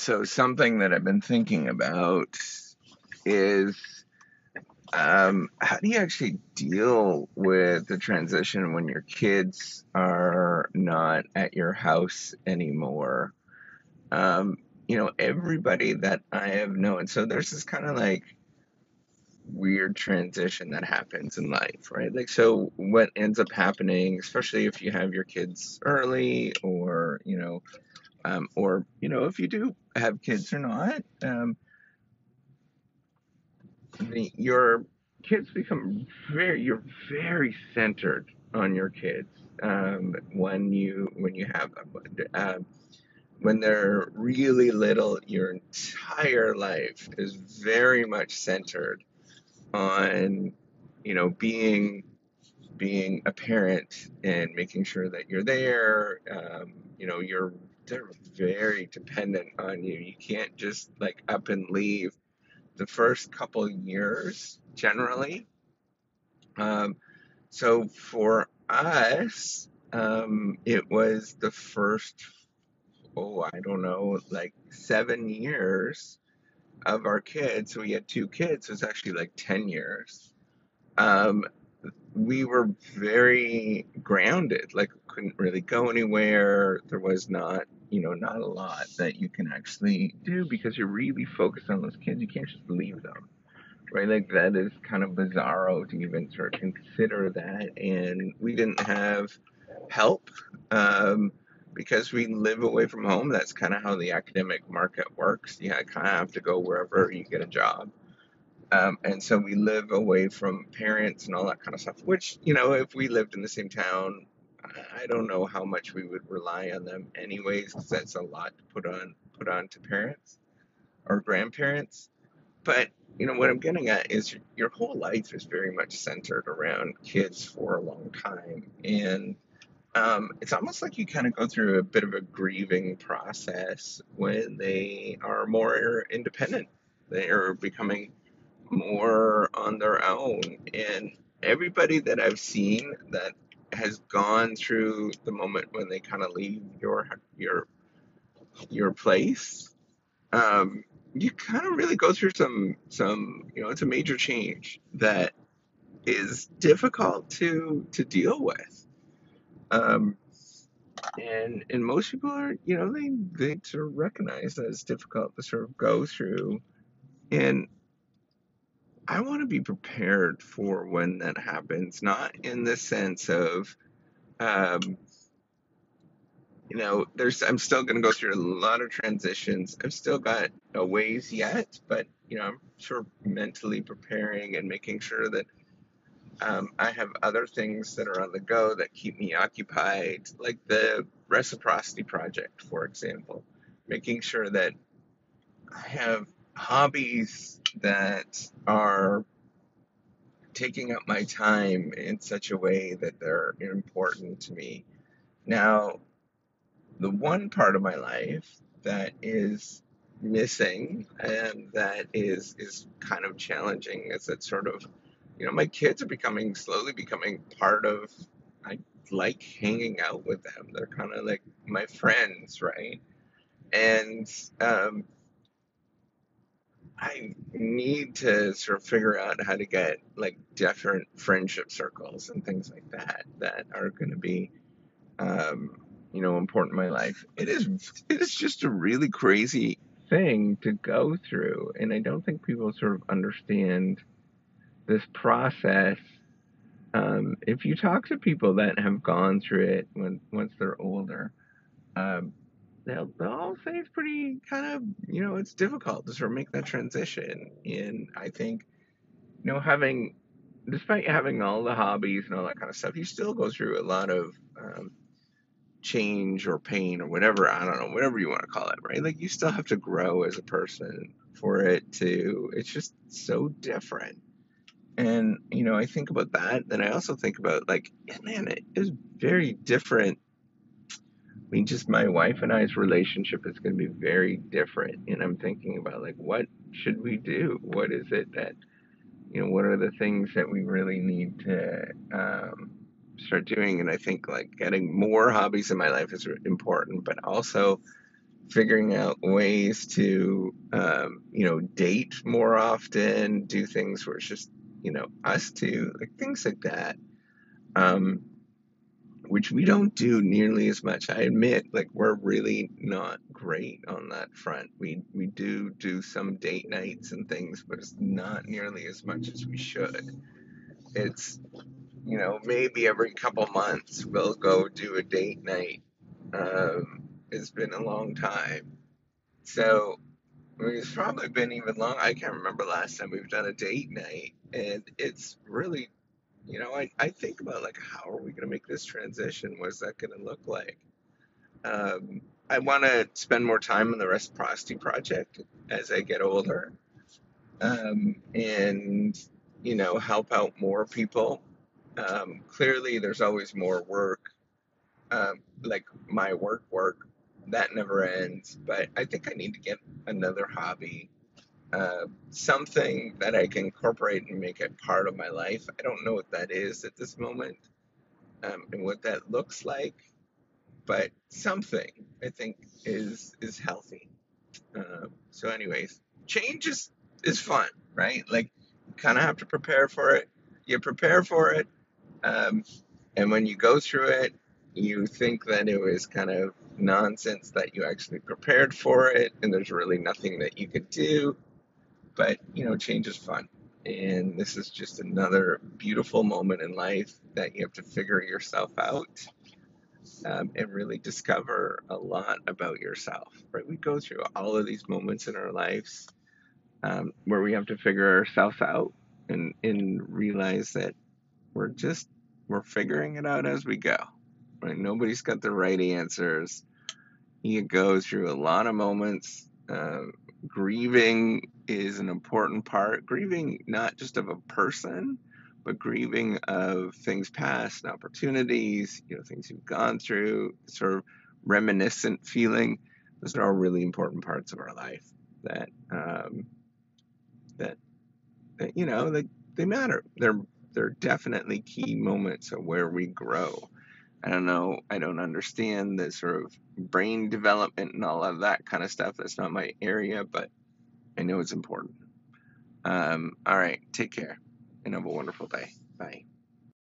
so something that I've been thinking about is um, how do you actually deal with the transition when your kids are not at your house anymore? Um, you know, everybody that I have known, so there's this kind of like weird transition that happens in life, right? Like, so what ends up happening, especially if you have your kids early or, you know, um, or, you know, if you do have kids or not, um, the, your kids become very, you're very centered on your kids um, when you when you have them. Uh, when they're really little, your entire life is very much centered on, you know, being being a parent and making sure that you're there. Um, you know, you're they're very dependent on you. You can't just like up and leave the first couple years generally. Um, so for us, um, it was the first, oh, I don't know, like seven years of our kids. So we had two kids. so it's actually like 10 years. Um, we were very grounded, like couldn't really go anywhere. There was not, you know, not a lot that you can actually do because you're really focused on those kids. You can't just leave them, right? Like that is kind of bizarro to even sort of consider that. And we didn't have help um, because we live away from home. That's kind of how the academic market works. You kind of have to go wherever you get a job. Um, and so we live away from parents and all that kind of stuff, which, you know, if we lived in the same town, I don't know how much we would rely on them anyways, because that's a lot to put on put on to parents or grandparents. But you know what I'm getting at is your, whole life is very much centered around kids for a long time, and um, it's almost like you kind of go through a bit of a grieving process when they are more independent. They are becoming more on their own. And everybody that I've seen that has gone through the moment when they kind of leave your your your place, um, you kind of really go through some some you know it's a major change that is difficult to to deal with. Um, and and most people are you know they they sort of recognize that it's difficult to sort of go through and I want to be prepared for when that happens, not in the sense of, um, you know, there's I'm still going to go through a lot of transitions. I've still got a ways yet, but you know, I'm sort of mentally preparing and making sure that um, I have other things that are on the go that keep me occupied, like the reciprocity project, for example, making sure that I have hobbies that are taking up my time in such a way that they're important to me. Now, the one part of my life that is missing and that is is kind of challenging is that sort of you know my kids are becoming slowly becoming part of I like hanging out with them. They're kind of like my friends, right? And um, I need to sort of figure out how to get like different friendship circles and things like that that are going to be, um, you know, important in my life. It is it is just a really crazy thing to go through, and I don't think people sort of understand this process. Um, if you talk to people that have gone through it when once they're older, um, they'll, they'll all say it's pretty kind of, you know, it's difficult to sort of make that transition. And I think, you know, having, despite having all the hobbies and all that kind of stuff, you still go through a lot of um, change or pain or whatever, I don't know, whatever you want to call it, right? Like you still have to grow as a person for it to, it's just so different. And, you know, I think about that. Then I also think about like, man, it is very different Mean, just my wife and I's relationship is going to be very different. And I'm thinking about, like, what should we do? What is it that, you know, what are the things that we really need to um, start doing? And I think, like, getting more hobbies in my life is important, but also figuring out ways to, um, you know, date more often, do things where it's just, you know, us two, like things like that. Um, which we don't do nearly as much. I admit, like we're really not great on that front. We we do do some date nights and things, but it's not nearly as much as we should. It's you know maybe every couple months we'll go do a date night. Um, it's been a long time, so it's probably been even long. I can't remember last time we've done a date night, and it's really you know, I, I think about like how are we going to make this transition? What's that going to look like? Um, I want to spend more time on the reciprocity project as I get older, um, and you know, help out more people. Um, clearly, there's always more work, um, like my work work that never ends. But I think I need to get another hobby uh, something that I can incorporate and make it part of my life. I don't know what that is at this moment um, and what that looks like, but something I think is is healthy. Uh, so, anyways, change is is fun, right? Like, you kind of have to prepare for it. You prepare for it, um, and when you go through it, you think that it was kind of nonsense that you actually prepared for it, and there's really nothing that you could do but, you know, change is fun. And this is just another beautiful moment in life that you have to figure yourself out um, and really discover a lot about yourself, right? We go through all of these moments in our lives um, where we have to figure ourselves out and, and realize that we're just, we're figuring it out as we go, right? Nobody's got the right answers. You go through a lot of moments um, grieving is an important part. Grieving not just of a person, but grieving of things past and opportunities, you know, things you've gone through, sort of reminiscent feeling. Those are all really important parts of our life that um, that that you know they, they matter. They're they're definitely key moments of where we grow. I don't know. I don't understand the sort of brain development and all of that kind of stuff. That's not my area, but I know it's important. Um, all right. Take care and have a wonderful day. Bye.